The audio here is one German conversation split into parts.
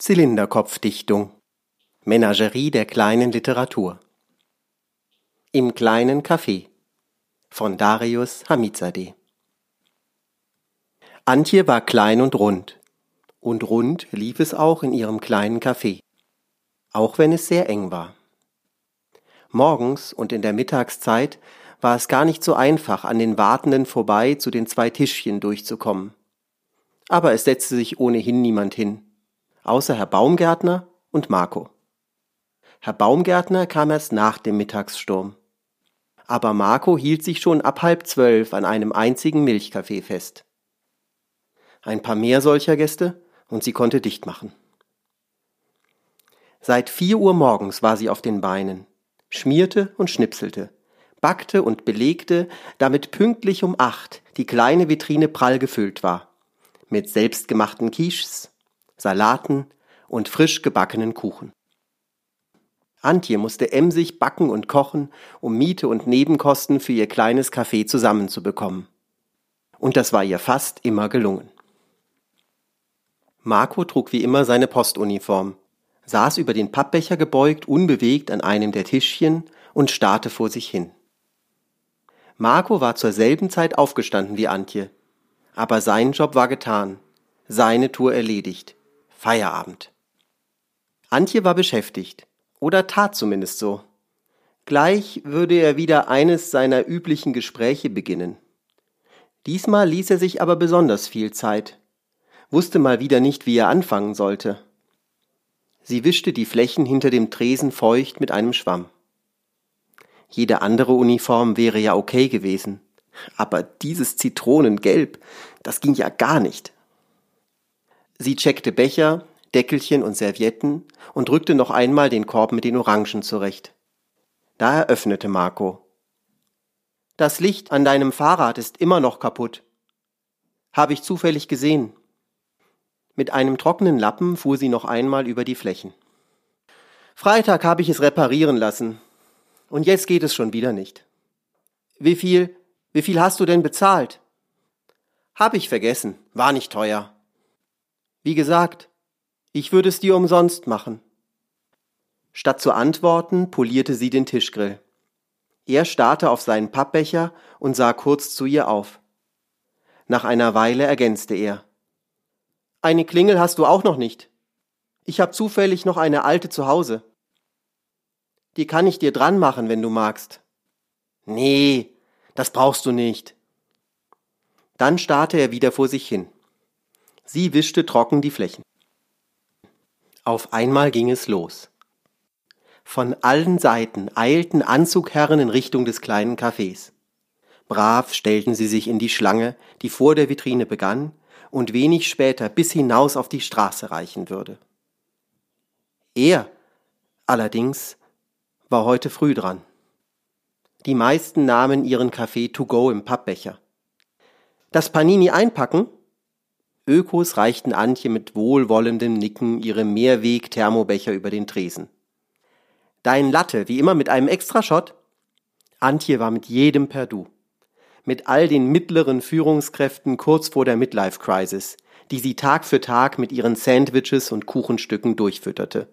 Zylinderkopfdichtung. Menagerie der kleinen Literatur. Im kleinen Café. Von Darius Hamizadeh. Antje war klein und rund, und rund lief es auch in ihrem kleinen Café, auch wenn es sehr eng war. Morgens und in der Mittagszeit war es gar nicht so einfach, an den Wartenden vorbei zu den zwei Tischchen durchzukommen. Aber es setzte sich ohnehin niemand hin außer Herr Baumgärtner und Marco. Herr Baumgärtner kam erst nach dem Mittagssturm. Aber Marco hielt sich schon ab halb zwölf an einem einzigen Milchkaffee fest. Ein paar mehr solcher Gäste und sie konnte dicht machen. Seit vier Uhr morgens war sie auf den Beinen, schmierte und schnipselte, backte und belegte, damit pünktlich um acht die kleine Vitrine prall gefüllt war, mit selbstgemachten Quiches, Salaten und frisch gebackenen Kuchen. Antje musste emsig backen und kochen, um Miete und Nebenkosten für ihr kleines Café zusammenzubekommen. Und das war ihr fast immer gelungen. Marco trug wie immer seine Postuniform, saß über den Pappbecher gebeugt, unbewegt an einem der Tischchen und starrte vor sich hin. Marco war zur selben Zeit aufgestanden wie Antje, aber sein Job war getan, seine Tour erledigt. Feierabend. Antje war beschäftigt, oder tat zumindest so. Gleich würde er wieder eines seiner üblichen Gespräche beginnen. Diesmal ließ er sich aber besonders viel Zeit, wusste mal wieder nicht, wie er anfangen sollte. Sie wischte die Flächen hinter dem Tresen feucht mit einem Schwamm. Jede andere Uniform wäre ja okay gewesen, aber dieses Zitronengelb, das ging ja gar nicht. Sie checkte Becher, Deckelchen und Servietten und rückte noch einmal den Korb mit den Orangen zurecht. Da eröffnete Marco. Das Licht an deinem Fahrrad ist immer noch kaputt. Habe ich zufällig gesehen. Mit einem trockenen Lappen fuhr sie noch einmal über die Flächen. Freitag habe ich es reparieren lassen. Und jetzt geht es schon wieder nicht. Wie viel, wie viel hast du denn bezahlt? Hab ich vergessen, war nicht teuer. Wie gesagt, ich würde es dir umsonst machen. Statt zu antworten, polierte sie den Tischgrill. Er starrte auf seinen Pappbecher und sah kurz zu ihr auf. Nach einer Weile ergänzte er. Eine Klingel hast du auch noch nicht. Ich hab zufällig noch eine alte zu Hause. Die kann ich dir dran machen, wenn du magst. Nee, das brauchst du nicht. Dann starrte er wieder vor sich hin. Sie wischte trocken die Flächen. Auf einmal ging es los. Von allen Seiten eilten Anzugherren in Richtung des kleinen Cafés. Brav stellten sie sich in die Schlange, die vor der Vitrine begann und wenig später bis hinaus auf die Straße reichen würde. Er allerdings war heute früh dran. Die meisten nahmen ihren Kaffee to go im Pappbecher. Das Panini einpacken Ökos reichten Antje mit wohlwollendem Nicken ihre Mehrweg-Thermobecher über den Tresen. Dein Latte, wie immer mit einem Extrashot? Antje war mit jedem per Du. Mit all den mittleren Führungskräften kurz vor der Midlife-Crisis, die sie Tag für Tag mit ihren Sandwiches und Kuchenstücken durchfütterte.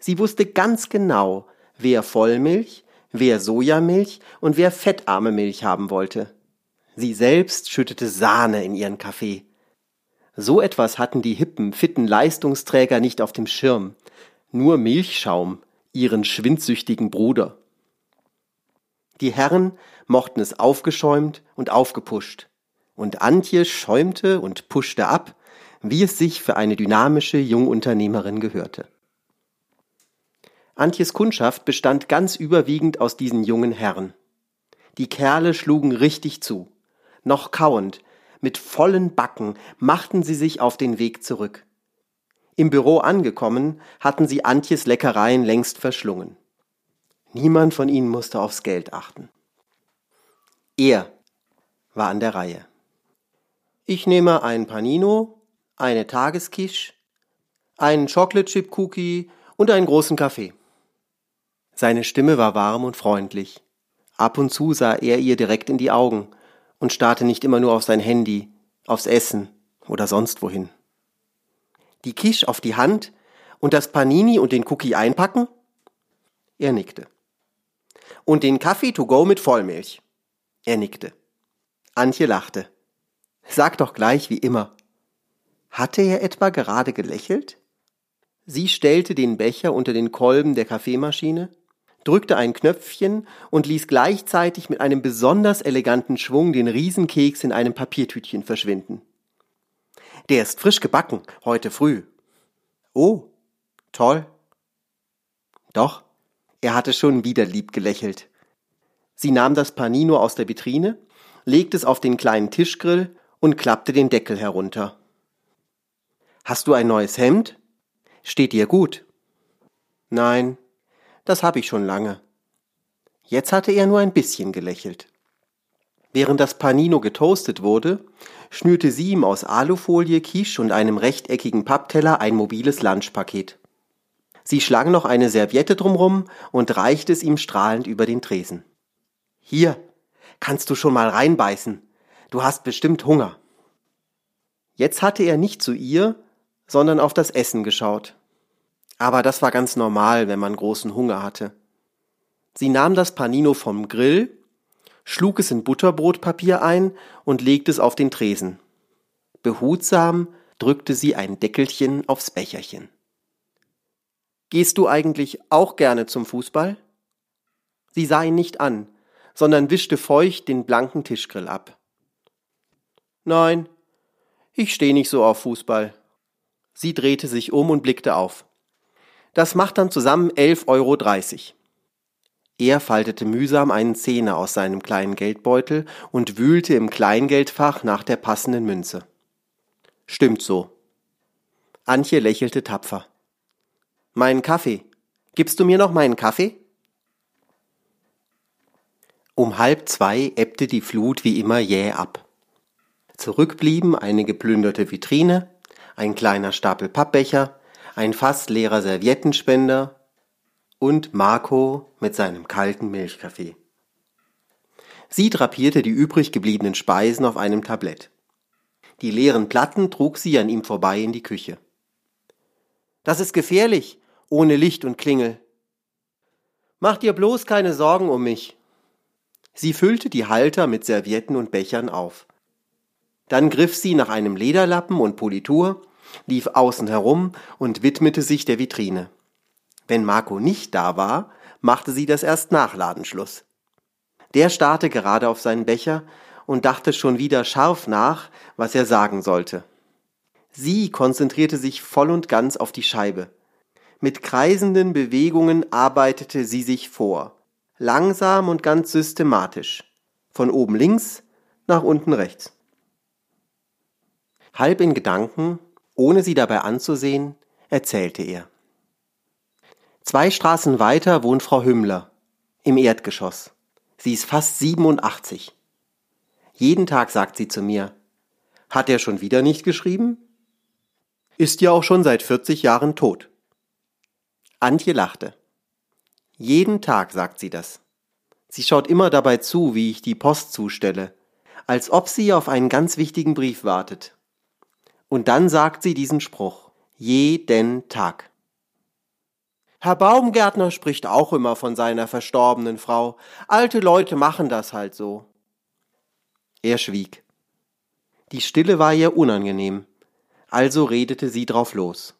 Sie wusste ganz genau, wer Vollmilch, wer Sojamilch und wer fettarme Milch haben wollte. Sie selbst schüttete Sahne in ihren Kaffee. So etwas hatten die hippen, fitten Leistungsträger nicht auf dem Schirm. Nur Milchschaum, ihren schwindsüchtigen Bruder. Die Herren mochten es aufgeschäumt und aufgepuscht. Und Antje schäumte und puschte ab, wie es sich für eine dynamische Jungunternehmerin gehörte. Antjes Kundschaft bestand ganz überwiegend aus diesen jungen Herren. Die Kerle schlugen richtig zu. Noch kauend, mit vollen Backen machten sie sich auf den Weg zurück. Im Büro angekommen, hatten sie Antjes Leckereien längst verschlungen. Niemand von ihnen musste aufs Geld achten. Er war an der Reihe. Ich nehme ein Panino, eine Tageskisch, einen Chocolate Chip Cookie und einen großen Kaffee. Seine Stimme war warm und freundlich. Ab und zu sah er ihr direkt in die Augen und starrte nicht immer nur auf sein Handy, aufs Essen oder sonst wohin. Die Quiche auf die Hand und das Panini und den Cookie einpacken? Er nickte. Und den Kaffee to go mit Vollmilch? Er nickte. Antje lachte. Sag doch gleich wie immer. Hatte er etwa gerade gelächelt? Sie stellte den Becher unter den Kolben der Kaffeemaschine, drückte ein Knöpfchen und ließ gleichzeitig mit einem besonders eleganten Schwung den Riesenkeks in einem Papiertütchen verschwinden. Der ist frisch gebacken, heute früh. Oh, toll. Doch, er hatte schon wieder lieb gelächelt. Sie nahm das Panino aus der Vitrine, legte es auf den kleinen Tischgrill und klappte den Deckel herunter. Hast du ein neues Hemd? Steht dir gut? Nein, das habe ich schon lange. Jetzt hatte er nur ein bisschen gelächelt. Während das Panino getoastet wurde, schnürte sie ihm aus Alufolie, Quiche und einem rechteckigen Pappteller ein mobiles Lunchpaket. Sie schlang noch eine Serviette drumrum und reichte es ihm strahlend über den Tresen. Hier, kannst du schon mal reinbeißen. Du hast bestimmt Hunger. Jetzt hatte er nicht zu ihr, sondern auf das Essen geschaut. Aber das war ganz normal, wenn man großen Hunger hatte. Sie nahm das Panino vom Grill, schlug es in Butterbrotpapier ein und legte es auf den Tresen. Behutsam drückte sie ein Deckelchen aufs Becherchen. Gehst du eigentlich auch gerne zum Fußball? Sie sah ihn nicht an, sondern wischte feucht den blanken Tischgrill ab. Nein, ich steh nicht so auf Fußball. Sie drehte sich um und blickte auf. Das macht dann zusammen 11,30 Euro. Er faltete mühsam einen Zehner aus seinem kleinen Geldbeutel und wühlte im Kleingeldfach nach der passenden Münze. Stimmt so. Antje lächelte tapfer. Meinen Kaffee. Gibst du mir noch meinen Kaffee? Um halb zwei ebbte die Flut wie immer jäh ab. Zurück blieben eine geplünderte Vitrine, ein kleiner Stapel Pappbecher, ein Fass leerer Serviettenspender und Marco mit seinem kalten Milchkaffee. Sie drapierte die übrig gebliebenen Speisen auf einem Tablett. Die leeren Platten trug sie an ihm vorbei in die Küche. Das ist gefährlich, ohne Licht und Klingel. Mach dir bloß keine Sorgen um mich. Sie füllte die Halter mit Servietten und Bechern auf. Dann griff sie nach einem Lederlappen und Politur lief außen herum und widmete sich der Vitrine. Wenn Marco nicht da war, machte sie das erst nach Ladenschluss. Der starrte gerade auf seinen Becher und dachte schon wieder scharf nach, was er sagen sollte. Sie konzentrierte sich voll und ganz auf die Scheibe. Mit kreisenden Bewegungen arbeitete sie sich vor, langsam und ganz systematisch, von oben links nach unten rechts. Halb in Gedanken ohne sie dabei anzusehen, erzählte er. Zwei Straßen weiter wohnt Frau Hümmler im Erdgeschoss. Sie ist fast 87. Jeden Tag sagt sie zu mir, hat er schon wieder nicht geschrieben? Ist ja auch schon seit 40 Jahren tot. Antje lachte. Jeden Tag sagt sie das. Sie schaut immer dabei zu, wie ich die Post zustelle, als ob sie auf einen ganz wichtigen Brief wartet. Und dann sagt sie diesen Spruch. Jeden Tag. Herr Baumgärtner spricht auch immer von seiner verstorbenen Frau. Alte Leute machen das halt so. Er schwieg. Die Stille war ihr unangenehm, also redete sie drauf los.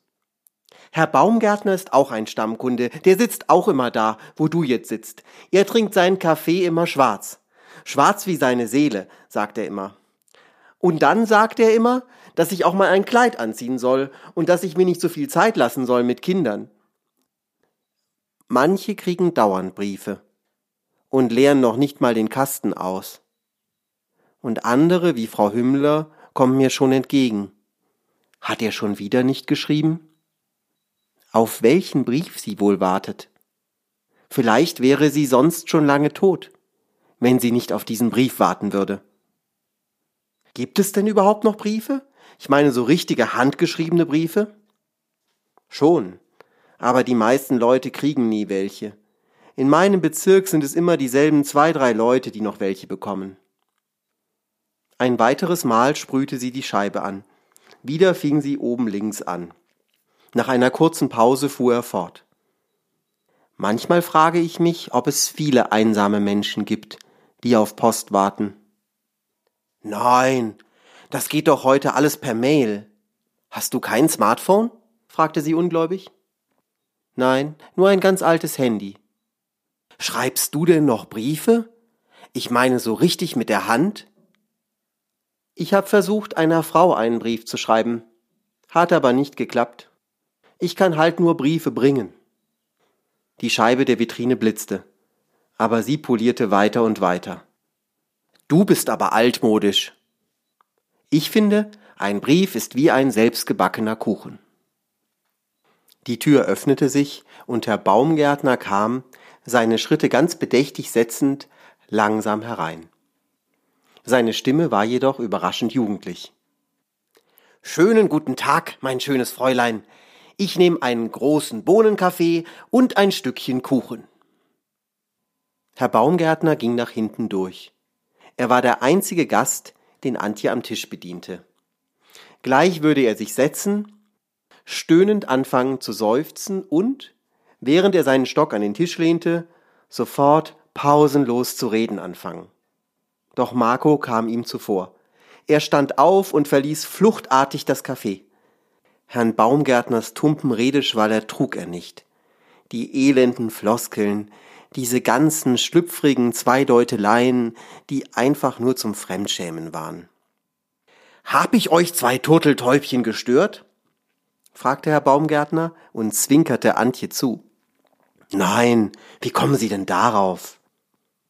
Herr Baumgärtner ist auch ein Stammkunde, der sitzt auch immer da, wo du jetzt sitzt. Er trinkt seinen Kaffee immer schwarz. Schwarz wie seine Seele, sagt er immer. Und dann sagt er immer, dass ich auch mal ein Kleid anziehen soll und dass ich mir nicht so viel Zeit lassen soll mit Kindern. Manche kriegen dauernd Briefe und leeren noch nicht mal den Kasten aus. Und andere, wie Frau Hümmler, kommen mir schon entgegen. Hat er schon wieder nicht geschrieben? Auf welchen Brief sie wohl wartet? Vielleicht wäre sie sonst schon lange tot, wenn sie nicht auf diesen Brief warten würde. Gibt es denn überhaupt noch Briefe? Ich meine so richtige handgeschriebene Briefe? Schon, aber die meisten Leute kriegen nie welche. In meinem Bezirk sind es immer dieselben zwei, drei Leute, die noch welche bekommen. Ein weiteres Mal sprühte sie die Scheibe an. Wieder fing sie oben links an. Nach einer kurzen Pause fuhr er fort. Manchmal frage ich mich, ob es viele einsame Menschen gibt, die auf Post warten. Nein, das geht doch heute alles per Mail. Hast du kein Smartphone? fragte sie ungläubig. Nein, nur ein ganz altes Handy. Schreibst du denn noch Briefe? Ich meine so richtig mit der Hand? Ich habe versucht, einer Frau einen Brief zu schreiben, hat aber nicht geklappt. Ich kann halt nur Briefe bringen. Die Scheibe der Vitrine blitzte, aber sie polierte weiter und weiter. Du bist aber altmodisch. Ich finde, ein Brief ist wie ein selbstgebackener Kuchen. Die Tür öffnete sich und Herr Baumgärtner kam, seine Schritte ganz bedächtig setzend, langsam herein. Seine Stimme war jedoch überraschend jugendlich. Schönen guten Tag, mein schönes Fräulein. Ich nehme einen großen Bohnenkaffee und ein Stückchen Kuchen. Herr Baumgärtner ging nach hinten durch. Er war der einzige Gast, den Antje am Tisch bediente. Gleich würde er sich setzen, stöhnend anfangen zu seufzen und, während er seinen Stock an den Tisch lehnte, sofort pausenlos zu reden anfangen. Doch Marco kam ihm zuvor. Er stand auf und verließ fluchtartig das Café. Herrn Baumgärtners tumpen Redeschwall ertrug er nicht. Die elenden Floskeln, diese ganzen schlüpfrigen Zweideuteleien, die einfach nur zum Fremdschämen waren. Hab ich euch zwei Turteltäubchen gestört? fragte Herr Baumgärtner und zwinkerte Antje zu. Nein, wie kommen Sie denn darauf?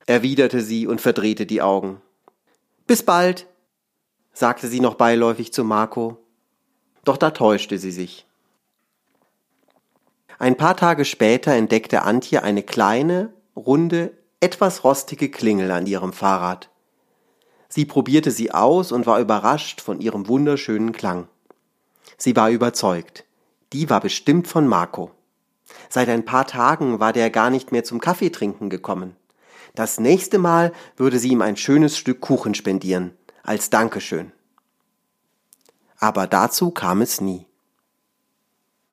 erwiderte sie und verdrehte die Augen. Bis bald, sagte sie noch beiläufig zu Marco. Doch da täuschte sie sich. Ein paar Tage später entdeckte Antje eine kleine, runde, etwas rostige Klingel an ihrem Fahrrad. Sie probierte sie aus und war überrascht von ihrem wunderschönen Klang. Sie war überzeugt. Die war bestimmt von Marco. Seit ein paar Tagen war der gar nicht mehr zum Kaffeetrinken gekommen. Das nächste Mal würde sie ihm ein schönes Stück Kuchen spendieren, als Dankeschön. Aber dazu kam es nie.